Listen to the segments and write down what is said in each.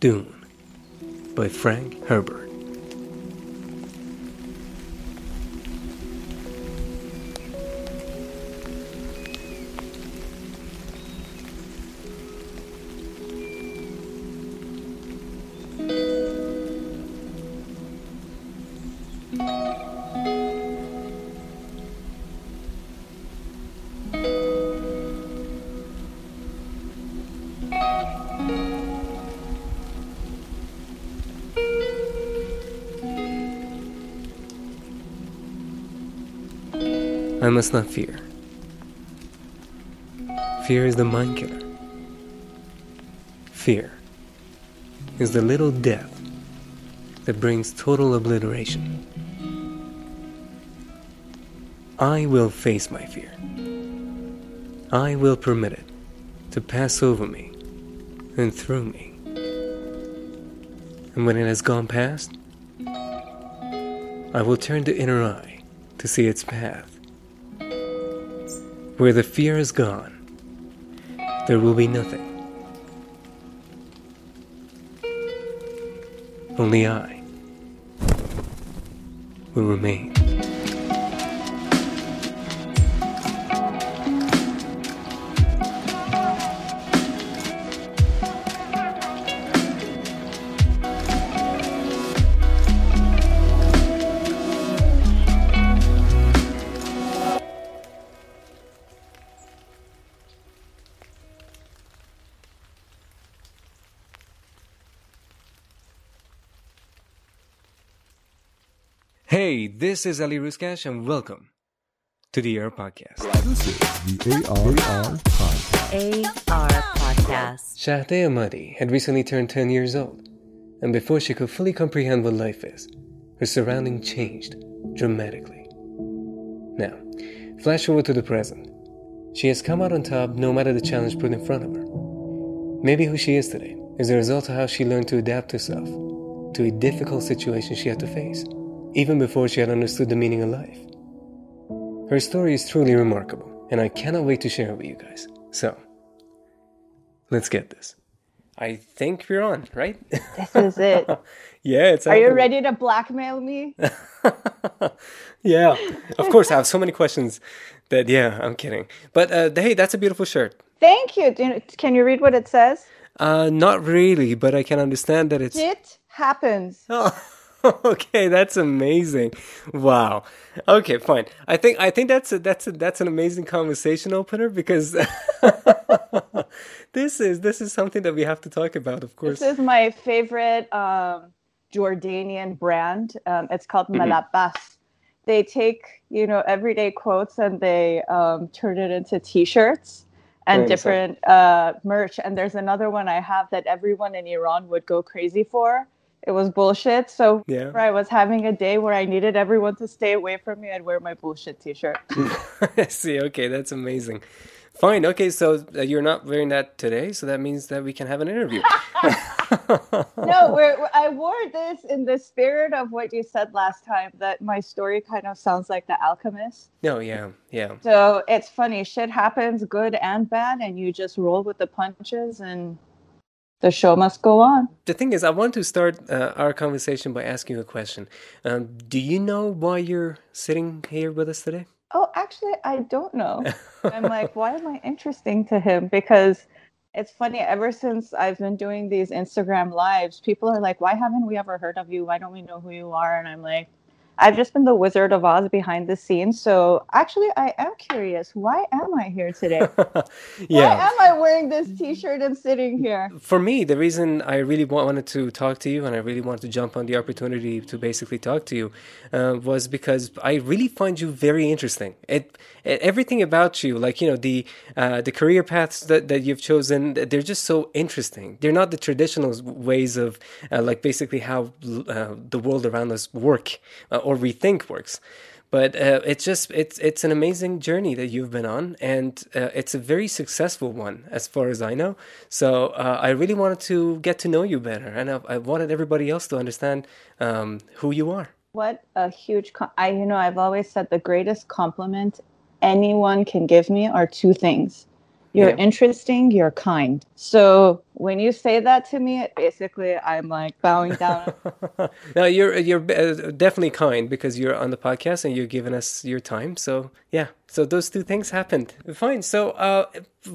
Dune by Frank Herbert. Must not fear. Fear is the mind killer. Fear is the little death that brings total obliteration. I will face my fear. I will permit it to pass over me and through me. And when it has gone past, I will turn the inner eye to see its path. Where the fear is gone, there will be nothing. Only I will remain. This is Ali Ruskash and welcome to the AR Podcast. This is the AR Podcast. AR Podcast. Shahdeh Ammadi had recently turned 10 years old, and before she could fully comprehend what life is, her surrounding changed dramatically. Now, flash forward to the present. She has come out on top no matter the challenge put in front of her. Maybe who she is today is a result of how she learned to adapt herself to a difficult situation she had to face, even before she had understood the meaning of life. Her story is truly remarkable, and I cannot wait to share it with you guys. So, let's get this. I think we're on, right? This is it. yeah, it's Are you ready to blackmail me? yeah, of course. I have so many questions that, yeah, I'm kidding. But uh, hey, that's a beautiful shirt. Thank you. You- Can you read what it says? Uh, not really, but I can understand that it's. It happens. Oh, okay, that's amazing. Wow. Okay, fine. I think I think that's a, that's a, that's an amazing conversation opener because this is this is something that we have to talk about, of course. This is my favorite um, Jordanian brand. Um, it's called Mm-hmm. Mlabbas. They take you know everyday quotes and they um, turn it into T-shirts and Very different uh, merch. And there's another one I have that everyone in Iran would go crazy for. It was bullshit. So Yeah. I was having a day where I needed everyone to stay away from me, I'd wear my bullshit T-shirt. I see. Okay, that's amazing. Fine. Okay, so uh, you're not wearing that today, so that means that we can have an interview. no, we're, we're- I wore this in the spirit of what you said last time that my story kind of sounds like The Alchemist. No, yeah, yeah. So it's funny, shit happens, good and bad, and you just roll with the punches, and the show must go on. The thing is, I want to start uh, our conversation by asking you a question. Um, do you know why you're sitting here with us today? Oh, actually, I don't know. I'm like, why am I interesting to him? Because it's funny, ever since I've been doing these Instagram lives, people are like, why haven't we ever heard of you? Why don't we know who you are? And I'm like, I've just been the Wizard of Oz behind the scenes. So actually, I am curious. Why am I here today? Why am I wearing this t shirt and sitting here? For me, the reason I really wanted to talk to you and I really wanted to jump on the opportunity to basically talk to you uh, was because I really find you very interesting. It, it everything about you, like you know the uh, the career paths that, that you've chosen, they're just so interesting. They're not the traditional ways of uh, like basically how uh, the world around us work uh, or we think works. But uh, it's just it's it's an amazing journey that you've been on, and uh, it's a very successful one as far as I know. So uh, I really wanted to get to know you better, and I, I wanted everybody else to understand um, who you are. What a huge, com- I, you know, I've always said the greatest compliment anyone can give me are two things You're Yeah. interesting, you're kind. So when you say that to me, basically I'm like bowing down. no, you're you're uh, definitely kind because you're on the podcast and you're giving us your time. So yeah, so those two things happened. Fine. So uh,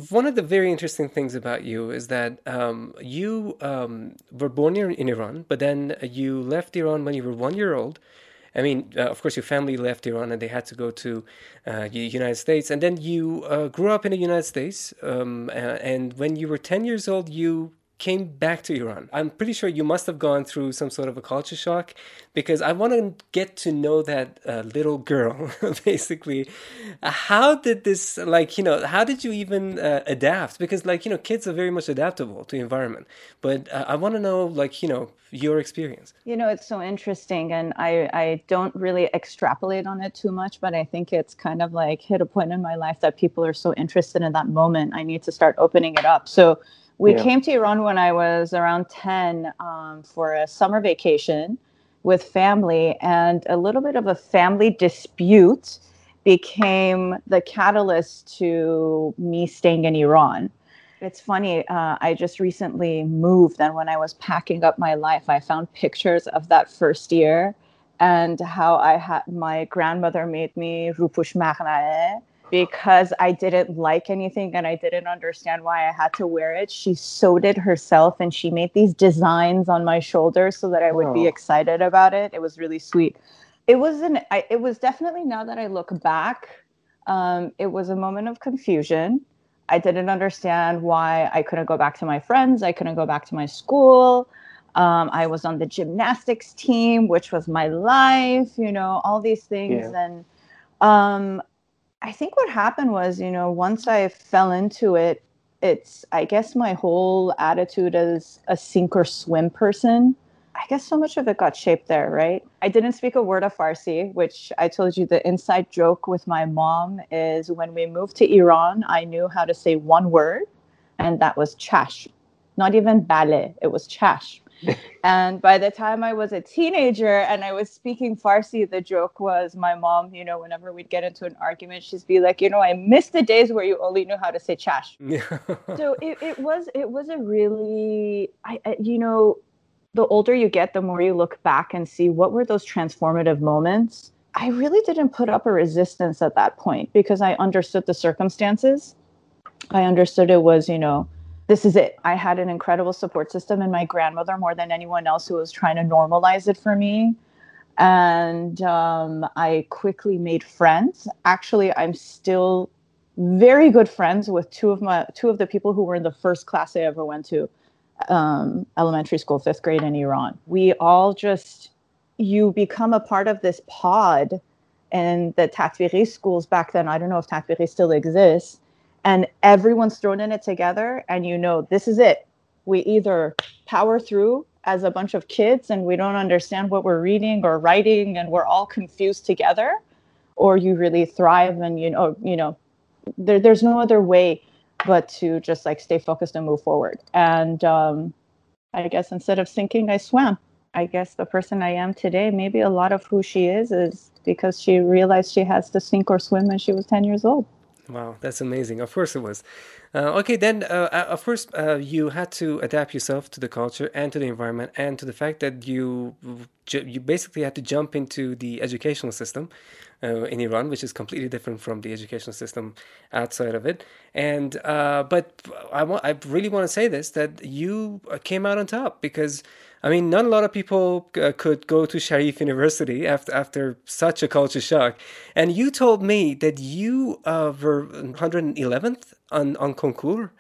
one of the very interesting things about you is that um, you um, were born in, in Iran, but then you left Iran when you were one year old. I mean, uh, of course, your family left Iran and they had to go to uh, the United States. And then you uh, grew up in the United States. Um, uh, and when you were 10 years old, you came back to Iran. I'm pretty sure you must have gone through some sort of a culture shock because I want to get to know that uh, little girl, basically. How did this, like, you know, how did you even uh, adapt? Because, like, you know, kids are very much adaptable to environment. But uh, I want to know, like, you know, your experience. You know, it's so interesting, and I I don't really extrapolate on it too much, but I think it's kind of like hit a point in my life that people are so interested in that moment. I need to start opening it up. So we Yeah. came to Iran when I was around ten um, for a summer vacation with family, and a little bit of a family dispute became the catalyst to me staying in Iran. It's funny. Uh, I just recently moved, and when I was packing up my life, I found pictures of that first year and how I had my grandmother made me rupush magnae because I didn't like anything and I didn't understand why I had to wear it. She sewed it herself and she made these designs on my shoulders so that I would be Oh. excited about it. It was really sweet. It was an. I, it was definitely now that I look back, um, it was a moment of confusion. I didn't understand why I couldn't go back to my friends. I couldn't go back to my school. Um, I was on the gymnastics team, which was my life, you know, all these things. Yeah. And um, I think what happened was, you know, once I fell into it, it's, I guess, my whole attitude as a sink or swim person. I guess so much of it got shaped there, right? I didn't speak a word of Farsi, which I told you the inside joke with my mom is when we moved to Iran, I knew how to say one word, and that was chash. Not even bale, it was chash. and by the time I was a teenager and I was speaking Farsi, the joke was my mom, you know, whenever we'd get into an argument, she'd be like, you know, I miss the days where you only knew how to say chash so it, it was it was a really I, I you know the older you get the more you look back and see what were those transformative moments. I really didn't put up a resistance at that point because i understood the circumstances. I understood it was you know this is it i had an incredible support system and my grandmother more than anyone else who was trying to normalize it for me and um, i quickly made friends actually i'm still very good friends with two of my two of the people who were in the first class I ever went to, um, elementary school, fifth grade in Iran. We all just you become a part of this pod, and the Tatbiri schools back then. I don't know if Tatbiri still exists, and everyone's thrown in it together, and you know this is it. We either power through as a bunch of kids, and we don't understand what we're reading or writing, and we're all confused together, or you really thrive, and you know you know there, there's no other way but to just like stay focused and move forward. And um, I guess instead of sinking, I swam. I guess the person I am today, maybe a lot of who she is, is because she realized she has to sink or swim when she was 10 years old. Wow, that's amazing. Of course it was. Uh, okay, then, uh, uh, of course, uh, you had to adapt yourself to the culture and to the environment and to the fact that you you basically had to jump into the educational system uh, in Iran, which is completely different from the educational system outside of it. And uh, but I want I really want to say this that you came out on top because. I mean, not a lot of people uh, could go to Sharif University after after such a culture shock. And you told me that you uh, were 111th on on concours.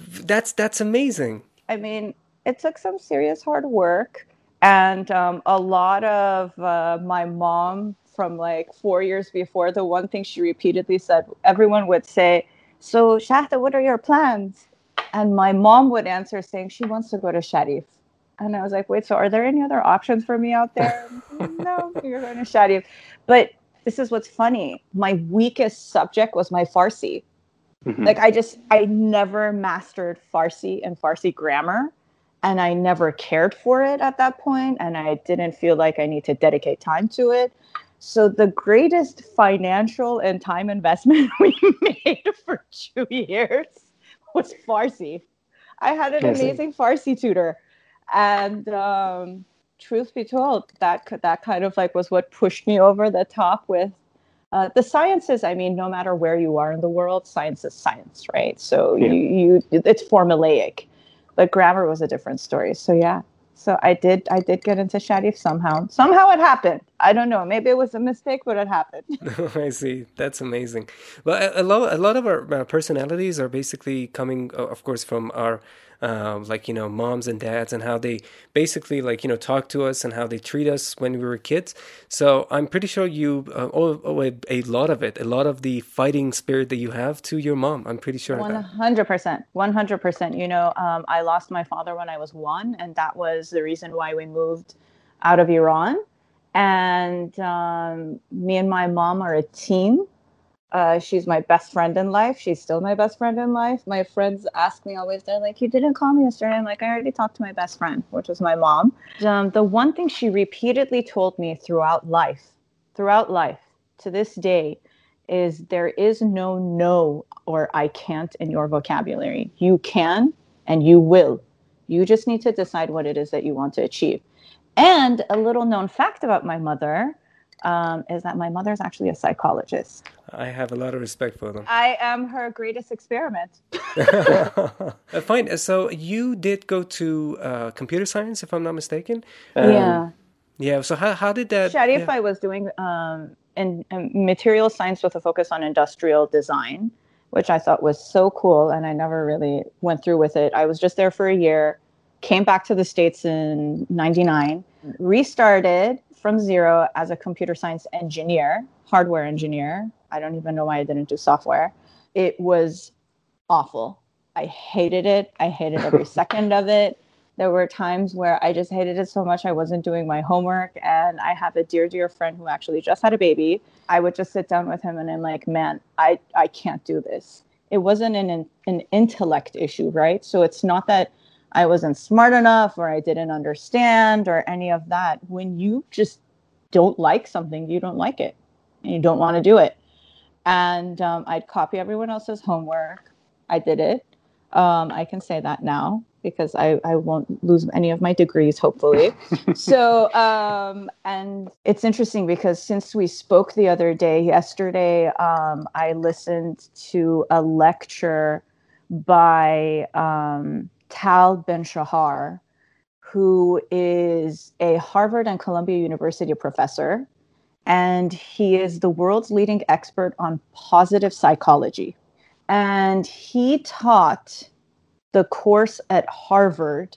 That's that's amazing. I mean, it took some serious hard work and um, a lot of uh, my mom from like four years before. The one thing she repeatedly said, everyone would say, "So Shahdeh, what are your plans?" And my mom would answer saying she wants to go to Sharif. And I was like, wait, so are there any other options for me out there? no, you're going to Sharif. But this is what's funny. My weakest subject was my Farsi. Mm-hmm. Like I just I never mastered Farsi and Farsi grammar and I never cared for it at that point and I didn't feel like I need to dedicate time to it. So the greatest financial and time investment we made for two years was Farsi. I had an amazing Farsi tutor, and um, truth be told, that that kind of like was what pushed me over the top with uh, the sciences. I mean, no matter where you are in the world, science is science, right? So yeah. you, you it's formulaic, but grammar was a different story. So yeah, so I did I did get into Sharif somehow. Somehow it happened. I don't know. Maybe it was a mistake, but it happened. I see. That's amazing. Well, a, a lot a lot of our personalities are basically coming, of course, from our um, like you know moms and dads and how they basically like you know talk to us and how they treat us when we were kids. So I'm pretty sure you uh, owe, owe a, a, lot of it, a lot of the fighting spirit that you have to your mom. I'm pretty sure. One hundred percent, one hundred percent. You know, um, I lost my father when I was one, and that was the reason why we moved out of Iran. And um, me and my mom are a team uh, she's my best friend in life. She's still my best friend in life. My friends ask me always, they're like, You didn't call me yesterday. I'm like, I already talked to my best friend, which was my mom. Um, the one thing she repeatedly told me throughout life, throughout life to this day, is there is no no or I can't in your vocabulary. You can and you will. You just need to decide what it is that you want to achieve. And a little known fact about my mother um, is that my mother is actually a psychologist. I have a lot of respect for them. I am her greatest experiment. Uh, fine. So you did go to uh, computer science, if I'm not mistaken. Um, yeah. Yeah. So how how did that? Sharif, yeah. I was doing um, in, in material science with a focus on industrial design, which I thought was so cool, and I never really went through with it. I was just there for a year, came back to the states in '99, restarted from zero as a computer science engineer, hardware engineer. I don't even know why I didn't do software. It was awful. I hated it. I hated every second of it. There were times where I just hated it so much I wasn't doing my homework. And I have a dear, dear friend who actually just had a baby. I would just sit down with him and I'm like, man, I, I can't do this. It wasn't an, an intellect issue, right? So it's not that I wasn't smart enough or I didn't understand or any of that. When you just don't like something, you don't like it and you don't want to do it. And um, I'd copy everyone else's homework. I did it. Um, I can say that now because I, I won't lose any of my degrees, hopefully. so, um, and it's interesting because since we spoke the other day, yesterday, um, I listened to a lecture by um, Tal Ben Shahar, who is a Harvard and Columbia University professor, and he is the world's leading expert on positive psychology. And he taught the course at Harvard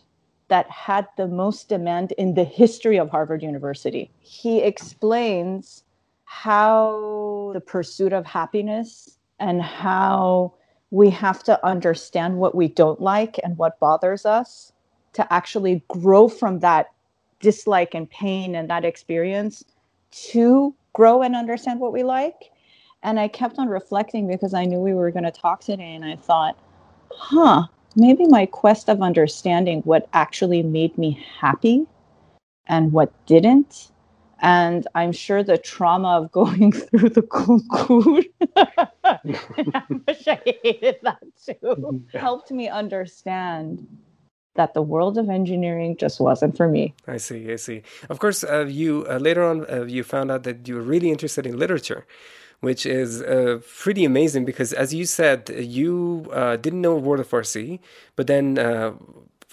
that had the most demand in the history of Harvard University. He explains how the pursuit of happiness and how we have to understand what we don't like and what bothers us to actually grow from that dislike and pain and that experience to grow and understand what we like. And I kept on reflecting because I knew we were going to talk today. And I thought, huh, maybe my quest of understanding what actually made me happy and what didn't and I'm sure the trauma of going through the concours, I wish I hated that too, helped me understand that the world of engineering just wasn't for me. I see, I see. Of course, uh, you uh, later on uh, you found out that you were really interested in literature, which is uh, pretty amazing because, as you said, you uh, didn't know a word of Farsi, but then uh,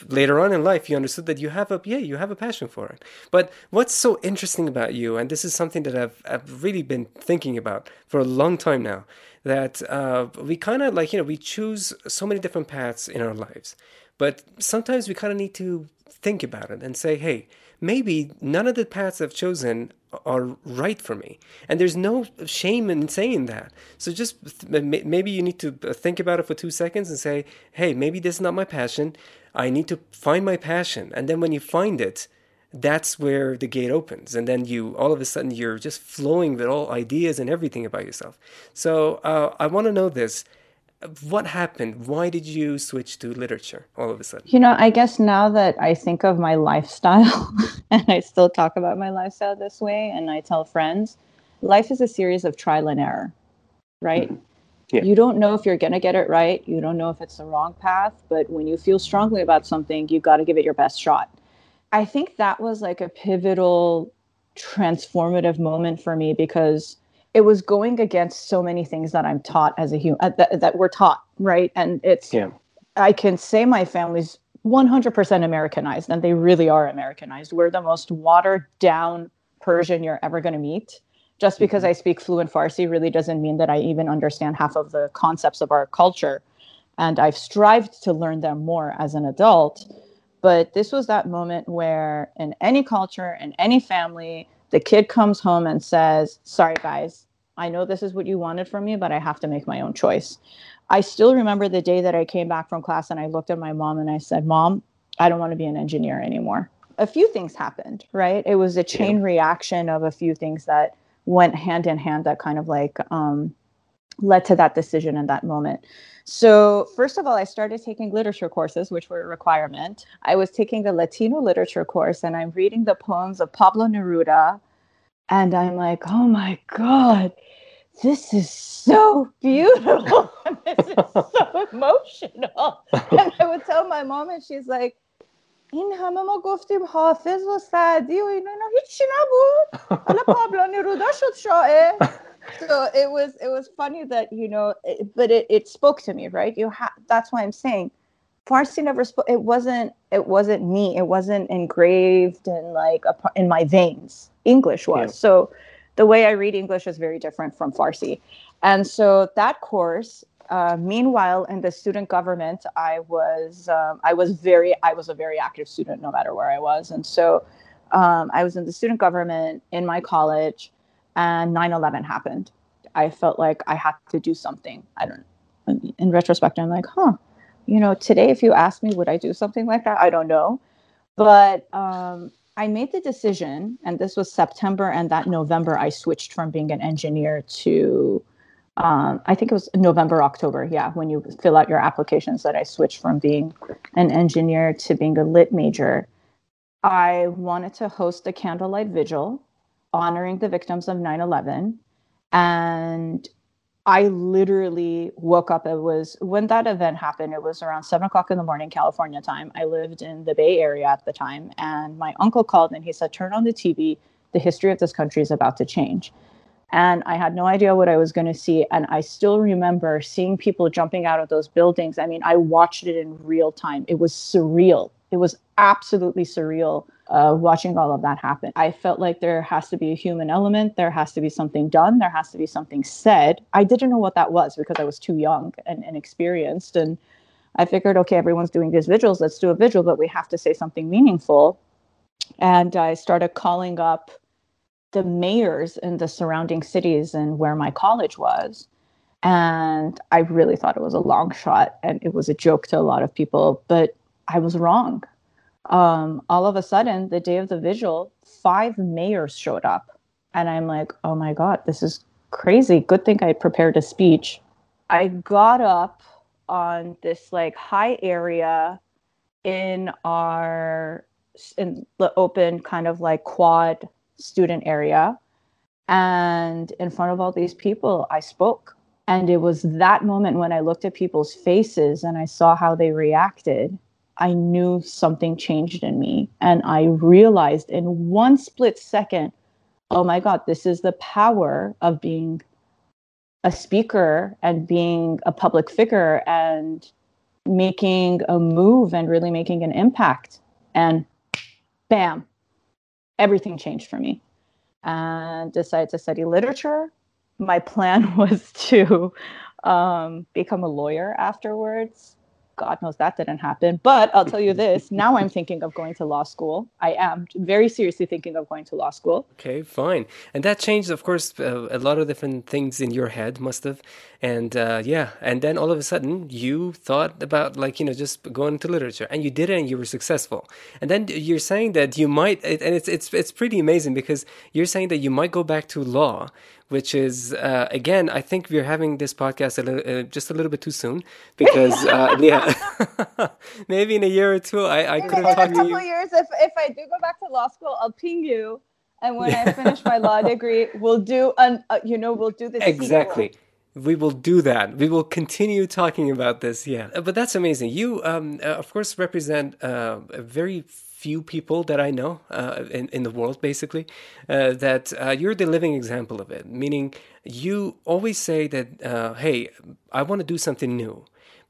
later on in life you understood that you have a yeah you have a passion for it. But what's so interesting about you and this is something that i've, I've really been thinking about for a long time now that uh, we kind of like you know we choose so many different paths in our lives but sometimes we kind of need to think about it and say hey maybe none of the paths I've chosen are right for me. And there's no shame in saying that. So just maybe you need to think about it for two seconds and say, hey, maybe this is not my passion. I need to find my passion. And then when you find it, that's where the gate opens. And then you, all of a sudden, you're just flowing with all ideas and everything about yourself. So uh, I want to know this. What happened? Why did you switch to literature all of a sudden? You know, I guess now that I think of my lifestyle, and I still talk about my lifestyle this way, and I tell friends, life is a series of trial and error, right? Mm-hmm. Yeah. You don't know if you're going to get it right. You don't know if it's the wrong path. But when you feel strongly about something, you've got to give it your best shot. I think that was like a pivotal, transformative moment for me because it was going against so many things that I'm taught as a human, uh, that, that we're taught, right? And it's, Yeah. I can say my family's 100% Americanized, and they really are Americanized. We're the most watered down Persian you're ever going to meet. Just because I speak fluent Farsi really doesn't mean that I even understand half of the concepts of our culture. And I've strived to learn them more as an adult. But this was that moment where, in any culture, in any family, the kid comes home and says, Sorry, guys, I know this is what you wanted from me, but I have to make my own choice. I still remember the day that I came back from class and I looked at my mom and I said, Mom, I don't want to be an engineer anymore. A few things happened, right? It was a chain reaction of a few things that went hand in hand that kind of like um, led to that decision in that moment. So, first of all, I started taking literature courses, which were a requirement. I was taking the Latino literature course and I'm reading the poems of Pablo Neruda. And I'm like, oh my God, this is so beautiful. and this is so emotional. and I would tell my mom, and she's like, این همه ما گفتیم حافظ و سعدی و اینا اینا هیچی نبود حالا پابلو نرودا شد شاعر so it was it was funny that you know it, but it, it spoke to me right? You ha- that's why i'm saying farsi never spoke it wasn't it wasn't me. It wasn't engraved in like a, in my veins. English was. Yeah. so the way i read english is very different from farsi. And so that course uh, meanwhile in the student government i was um, i was very i was a very active student no matter where i was. And so um, i was in the student government in my college and 9-11 happened. I felt like i had to do something. I don't in retrospect i'm like huh you know today if you ask me would i do something like that? I don't know. But um, i made the decision and this was september and that november i switched from being an engineer to um, i think it was november october yeah when you fill out your applications that i switched from being an engineer to being a lit major. I wanted to host a candlelight vigil honoring the victims of 9-11 and i literally woke up it was when that event happened it was around 7 o'clock in the morning california time. I lived in the bay area at the time and my uncle called and he said turn on the tv the history of this country is about to change. And i had no idea what i was going to see and i still remember seeing people jumping out of those buildings. I mean i watched it in real time. It was surreal. It was absolutely surreal uh, watching all of that happen. I felt like there has to be a human element. There has to be something done. There has to be something said. I didn't know what that was because I was too young and inexperienced. And I figured, okay, everyone's doing these vigils. Let's do a vigil, but we have to say something meaningful. And I started calling up the mayors in the surrounding cities and where my college was. And I really thought it was a long shot and it was a joke to a lot of people, but I was wrong um, all of a sudden, the day of the vigil, five mayors showed up. And I'm like, oh my God, this is crazy. Good thing I prepared a speech. I got up on this like high area in our in the open kind of like quad student area and in front of all these people i spoke and it was that moment when i looked at people's faces and i saw how they reacted I knew something changed in me. And I realized in one split second, oh my God, this is the power of being a speaker and being a public figure and making a move and really making an impact. And bam, everything changed for me. And decided to study literature. My plan was to um, become a lawyer afterwards. God knows that didn't happen. But I'll tell you this now I'm thinking of going to law school. I am very seriously thinking of going to law school. Okay, fine. And that changed, of course, uh, a lot of different things in your head, must have. And uh, yeah, and then all of a sudden you thought about, like, you know, just going into literature and you did it and you were successful. And then you're saying that you might, and it's, it's, it's pretty amazing because you're saying that you might go back to law which is uh, again i think we're having this podcast a little, uh, just a little bit too soon because uh, yeah maybe in a year or two i, I In could a have talked to couple you years, if, if I do go back to law school, I'll ping you and when I finish my law degree, we'll do an uh, you know we'll do this exactly. We will do that. We will continue talking about this. Yeah, but that's amazing. You, um, uh, of course, represent uh, a very few people that I know uh, in in the world, basically. Uh, that you're the living example of it. Meaning, you always say that, "Hey, I want to do something new."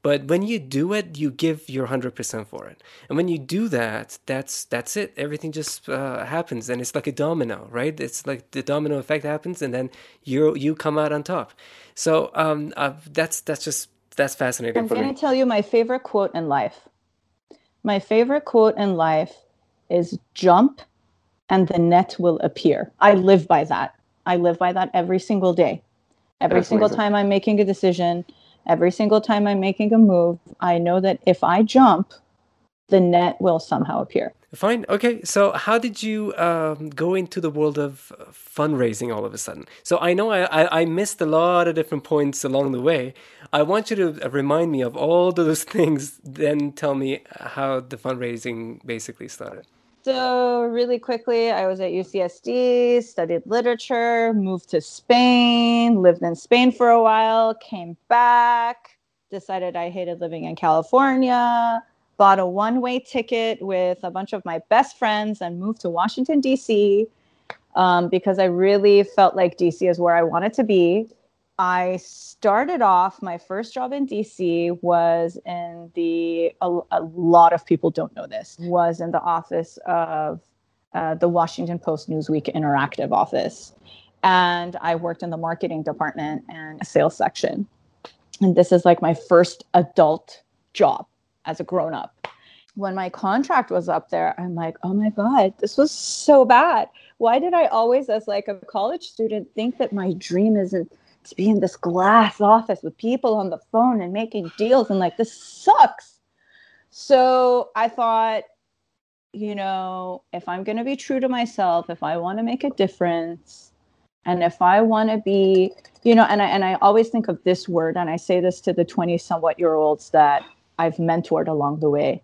But when you do it, you give your hundred percent for it, and when you do that, that's that's it. Everything just uh, happens, and it's like a domino, right? It's like the domino effect happens, and then you you come out on top. So um, uh, that's that's just that's fascinating. I'm going to tell you my favorite quote in life. My favorite quote in life is "Jump, and the net will appear." I live by that. I live by that every single day. Every that's single amazing. time I'm making a decision Every single time I'm making a move, I know that if I jump, the net will somehow appear. Fine. Okay. So, how did you um, go into the world of fundraising all of a sudden? So, I know I, I, I, missed a lot of different points along the way. I want you to remind me of all those things, then tell me how the fundraising basically started. So, really quickly, I was at UCSD, studied literature, moved to Spain, lived in Spain for a while, came back, decided I hated living in California, bought a one way ticket with a bunch of my best friends, and moved to Washington, D.C. Um, because I really felt like DC is where I wanted to be. I started off my first job in DC was in the a, a lot of people don't know this was in the office of uh, the Washington Post Newsweek Interactive office, and I worked in the marketing department and sales section. And this is like my first adult job as a grown up. When my contract was up there, I'm like, oh my god, this was so bad. Why did I always, as like a college student, think that my dream isn't to be in this glass office with people on the phone and making deals and like this sucks. So i thought you know if i'm going to be true to myself if i want to make a difference and if i want to be you know and I, and I always think of this word and i say this to the 20 somewhat year olds that i've mentored along the way.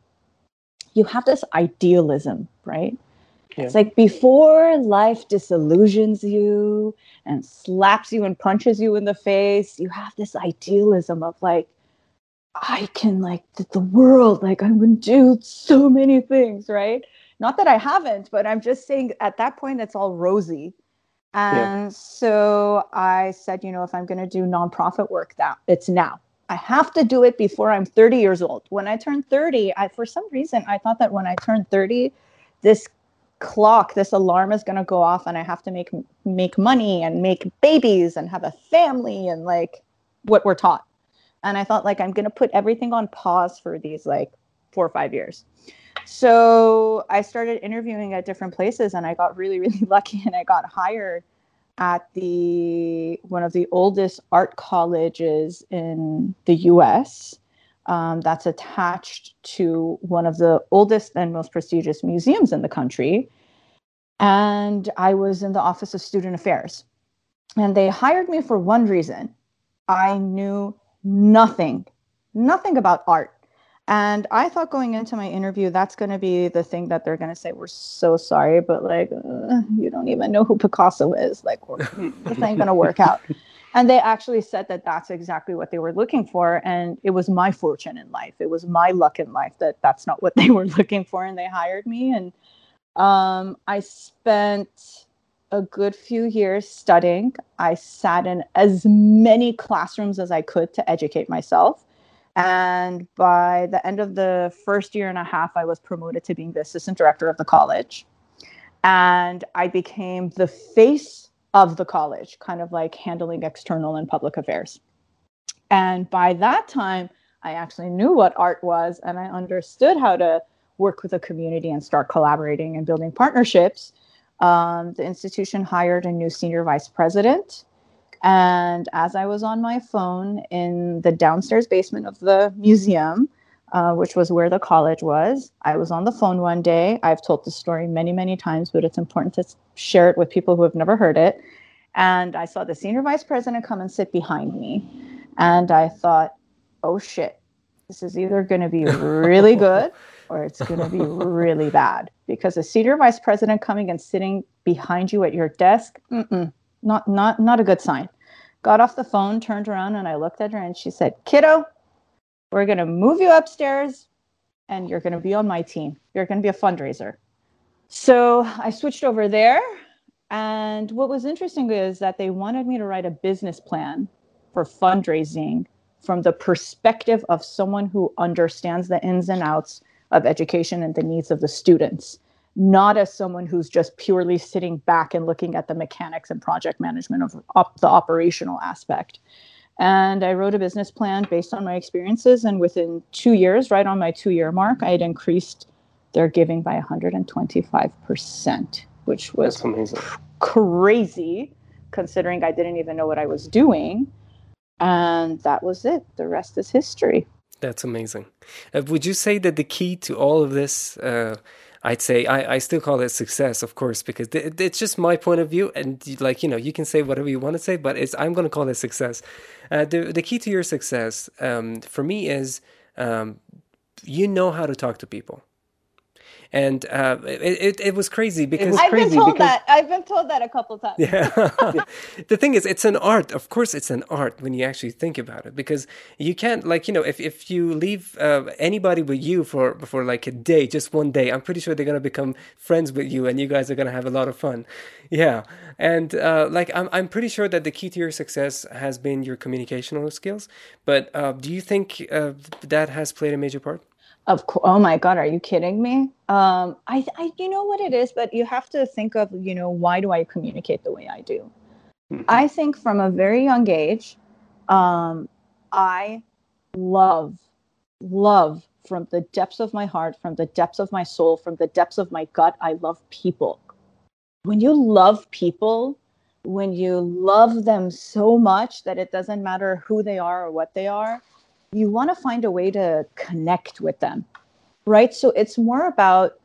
You have this idealism right yeah. It's like before life disillusions you and slaps you and punches you in the face, you have this idealism of like, I can like the world, like I'm gonna do so many things, right? Not that I haven't, but I'm just saying at that point it's all rosy. And yeah. so I said, you know, if I'm gonna do nonprofit work, that it's now. I have to do it before I'm 30 years old. When I turned 30, I for some reason I thought that when I turned 30, this clock this alarm is going to go off and i have to make make money and make babies and have a family and like what we're taught. And i thought like i'm going to put everything on pause for these like four or five years. So i started interviewing at different places and i got really really lucky and i got hired at the one of the oldest art colleges in the us um, that's attached to one of the oldest and most prestigious museums in the country. And I was in the Office of Student Affairs. And they hired me for one reason I knew nothing, nothing about art. And I thought going into my interview, that's going to be the thing that they're going to say, We're so sorry, but like, uh, you don't even know who Picasso is. Like, this ain't going to work out and they actually said that that's exactly what they were looking for and it was my fortune in life. It was my luck in life that that's not what they were looking for and they hired me. And um, i spent a good few years studying. I sat in as many classrooms as i could to educate myself. And by the end of the first year and a half i was promoted to being the assistant director of the college. And i became the face of the college, kind of like handling external and public affairs. And by that time, I actually knew what art was and I understood how to work with a community and start collaborating and building partnerships. Um, the institution hired a new senior vice president. And as I was on my phone in the downstairs basement of the museum, uh, which was where the college was. I was on the phone one day. I've told the story many, many times, but it's important to share it with people who have never heard it. And I saw the senior vice president come and sit behind me. And I thought, oh shit, this is either going to be really good or it's going to be really bad because a senior vice president coming and sitting behind you at your desk, not not not a good sign. Got off the phone, turned around, and I looked at her, and she said, "Kiddo, we're going to move you upstairs, and you're going to be on my team. You're going to be a fundraiser." So I switched over there, and what was interesting is that they wanted me to write a business plan for fundraising from the perspective of someone who understands the ins and outs of education and the needs of the students, not as someone who's just purely sitting back and looking at the mechanics and project management of op- the operational aspect. And I wrote a business plan based on my experiences. And within two years, right on my two year mark, I had increased their giving by 125%, which was crazy considering I didn't even know what I was doing. And that was it. The rest is history. That's amazing. Uh, would you say that the key to all of this, uh, I'd say, I, I still call it success, of course, because th- it's just my point of view. And like, you know, you can say whatever you want to say, but it's, I'm going to call it success. Uh, the, the key to your success um, for me is um, you know how to talk to people and uh, it, it, it was crazy because I've crazy been told because, that I've been told that a couple times. Yeah, the thing is, it's an art. Of course, it's an art when you actually think about it, because you can't like you know if if you leave uh, anybody with you for for like a day, just one day, I'm pretty sure they're gonna become friends with you, and you guys are gonna have a lot of fun. Yeah, and uh, like I'm I'm pretty sure that the key to your success has been your communicational skills. But uh, do you think uh, that has played a major part? Of course. Oh my God, are you kidding me? Um, I, I, you know what it is, but you have to think of, you know, why do I communicate the way I do? Mm-hmm. I think from a very young age, um, I love, love from the depths of my heart, from the depths of my soul, from the depths of my gut. I love people. When you love people, when you love them so much that it doesn't matter who they are or what they are, you want to find a way to connect with them, right? So it's more about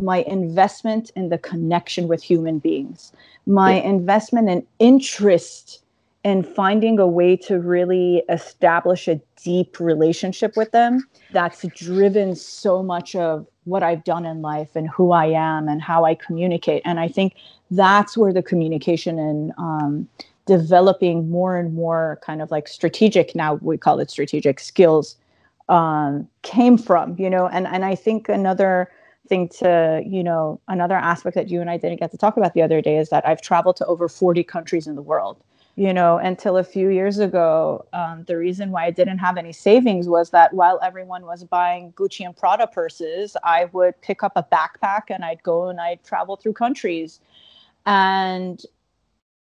my investment in the connection with human beings, my yeah. investment and interest in finding a way to really establish a deep relationship with them that's driven so much of what I've done in life and who I am and how I communicate. And I think that's where the communication and um, developing more and more kind of like strategic now we call it strategic skills um, came from you know? And and i think another thing to you know another aspect that you and i didn't get to talk about the other day is that i've traveled to over 40 countries in the world you know? Until a few years ago um, the reason why i didn't have any savings was that while everyone was buying gucci and prada purses i would pick up a backpack and i'd go and i'd travel through countries. And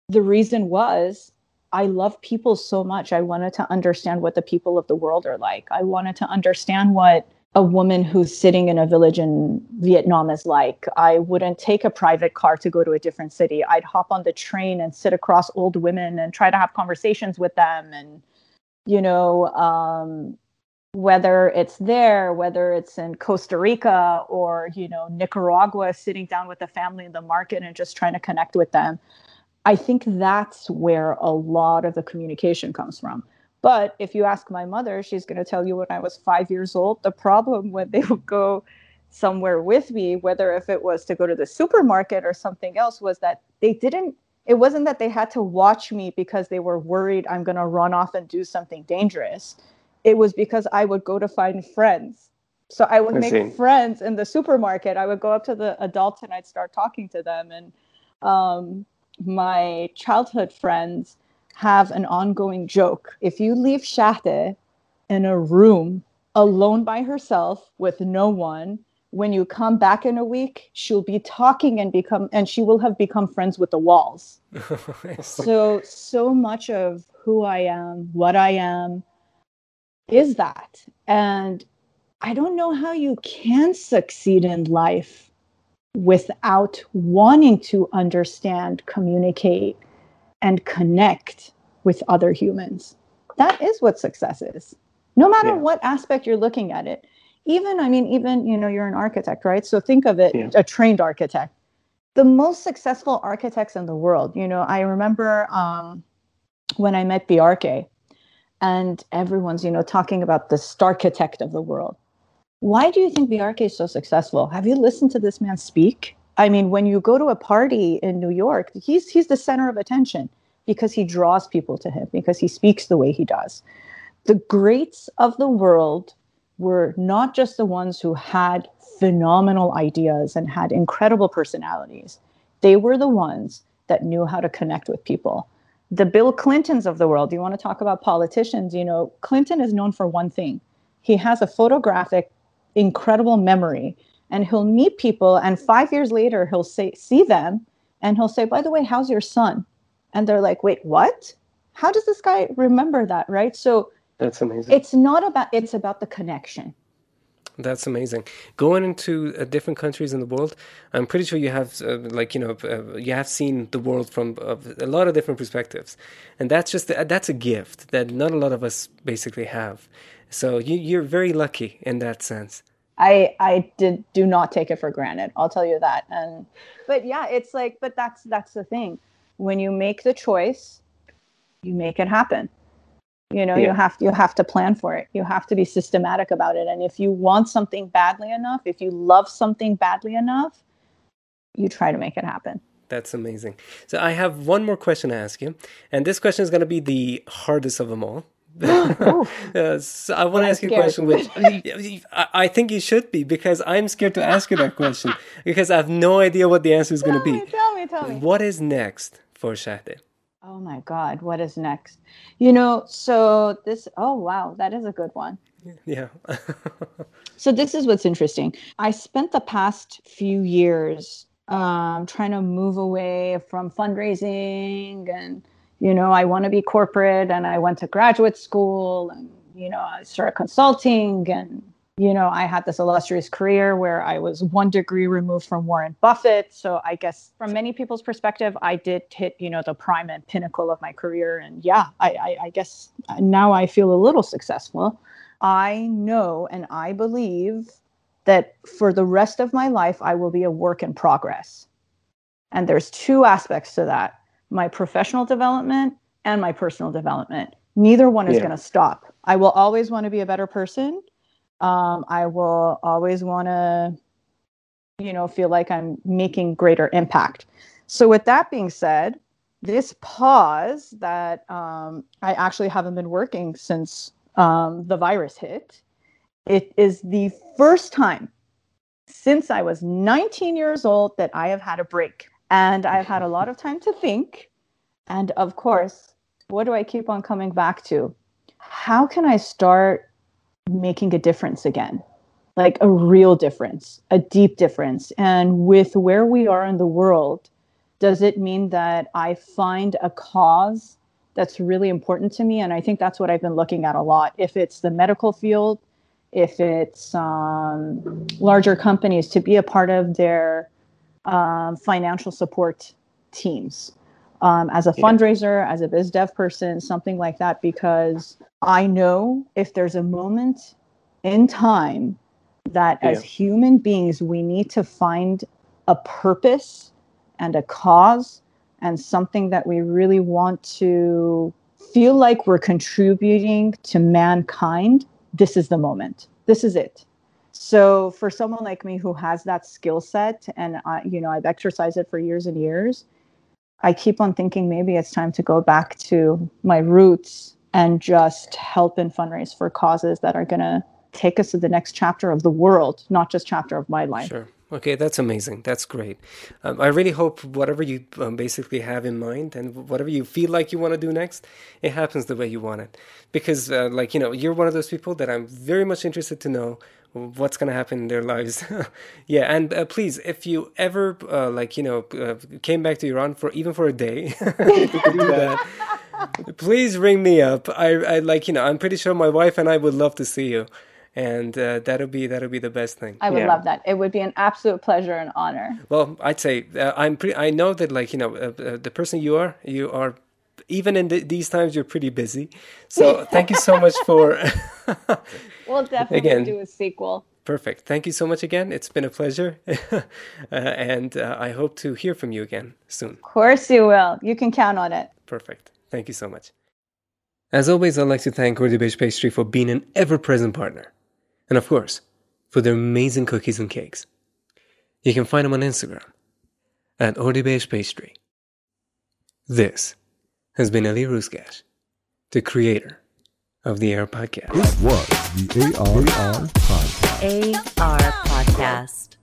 the reason was I love people so much. I wanted to understand what the people of the world are like. I wanted to understand what a woman who's sitting in a village in Vietnam is like. I wouldn't take a private car to go to a different city. I'd hop on the train and sit across old women and try to have conversations with them. And, you know, um, whether it's there, whether it's in Costa Rica or, you know, Nicaragua, sitting down with the family in the market and just trying to connect with them. I think that's where a lot of the communication comes from. But if you ask my mother, she's going to tell you when I was five years old, the problem when they would go somewhere with me, whether if it was to go to the supermarket or something else, was that they didn't, it wasn't that they had to watch me because they were worried I'm going to run off and do something dangerous. It was because I would go to find friends. So I would I make friends in the supermarket. I would go up to the adults and I'd start talking to them. And um, my childhood friends have an ongoing joke. If you leave Shahdeh in a room alone by herself with no one, when you come back in a week, she'll be talking and become and she will have become friends with the walls. so so much of who I am, what I am is that. And I don't know how you can succeed in life without wanting to understand, communicate, and connect with other humans. That is what success is. No matter yeah. what aspect you're looking at it. Even, I mean, even, you know, you're an architect, right? So think of it, yeah. a trained architect. The most successful architects in the world, you know, I remember um, when I met Bjarke and everyone's, you know, talking about the star architect of the world. Why do you think Bjarke is so successful? Have you listened to this man speak? I mean, when you go to a party in New York, he's he's the center of attention because he draws people to him because he speaks the way he does. The greats of the world were not just the ones who had phenomenal ideas and had incredible personalities. They were the ones that knew how to connect with people. The Bill Clintons of the world, you want to talk about politicians, you know, Clinton is known for one thing. He has a photographic incredible memory and he'll meet people and 5 years later he'll say see them and he'll say, "By the way, how's your son?" And they're like, "Wait, what? How does this guy remember that?" Right? So that's amazing. It's not about it's about the connection. That's amazing. Going into uh, different countries in the world, I'm pretty sure you have, uh, like you know, uh, you have seen the world from a lot of different perspectives, and that's just that's a gift that not a lot of us basically have. So you, you're very lucky in that sense. I I did do not take it for granted. I'll tell you that. And but yeah, it's like, but that's that's the thing. When you make the choice, you make it happen you know yeah. you have you have to plan for it you have to be systematic about it and if you want something badly enough if you love something badly enough you try to make it happen that's amazing so i have one more question to ask you and this question is going to be the hardest of them all uh, so I want to ask you a question. Which I think you should be because I'm scared to ask you that question because I have no idea what the answer is going to be. Tell me, tell me. What is next for Shahdeh? Oh my God, what is next? You know, so this, oh wow, that is a good one. Yeah. so this is what's interesting. I spent the past few years um, trying to move away from fundraising and, you know, I want to be corporate and I went to graduate school and, you know, I started consulting and you know, I had this illustrious career where I was one degree removed from Warren Buffett. So I guess from many people's perspective, I did hit, you know, the prime and pinnacle of my career. And yeah, I, I, I guess now I feel a little successful. I know and I believe that for the rest of my life, I will be a work in progress. And there's two aspects to that my professional development and my personal development. Neither one is yeah. going to stop. I will always want to be a better person um, I will always want to, you know, feel like I'm making greater impact. So, with that being said, this pause that um, I actually haven't been working since um, the virus hit, it is the first time since I was 19 years old that I have had a break. And I've had a lot of time to think. And of course, what do I keep on coming back to? How can I start making a difference again like a real difference a deep difference. And with where we are in the world does it mean that i find a cause that's really important to me? And i think that's what i've been looking at a lot. If it's the medical field if it's um, larger companies to be a part of their um, financial support teams um, as a fundraiser, as a biz dev person, something like that, because I know if there's a moment in time that yeah. as human beings, we need to find a purpose and a cause and something that we really want to feel like we're contributing to mankind, this is the moment. This is it. So for someone like me who has that skill set and I, you know, I've exercised it for years and years, I keep on thinking maybe it's time to go back to my roots and just help and fundraise for causes that are going to take us to the next chapter of the world, not just chapter of my life. Sure. Okay, that's amazing. That's great. Um, I really hope whatever you um, basically have in mind and whatever you feel like you want to do next, it happens the way you want it. Because, uh, like, you know, you're one of those people that I'm very much interested to know what's going to happen in their lives. yeah, and uh, please, if you ever, uh, like, you know, uh, came back to Iran for even for a day, if do that, please ring me up. I, I, like, you know, I'm pretty sure my wife and I would love to see you and uh, that'll be that'll be the best thing. I would yeah. love that. It would be an absolute pleasure and honor. Well, I'd say uh, I'm pretty. I know that like you know uh, uh the person you are, you are. Even in the, these times, you're pretty busy. So thank you so much for. we'll definitely again, do a sequel. Perfect. Thank you so much again. It's been a pleasure. uh, and uh, I hope to hear from you again soon. Of course, you will. You can count on it. Perfect. Thank you so much. As always, I'd like to thank Ordibeige Pastry for being an ever present partner. And of course, for their amazing cookies and cakes. You can find them on Instagram at Ordibeige Pastry. This has been Eli Rusgash, the creator of the AR Podcast. This was the AR, AR Podcast. AR Podcast.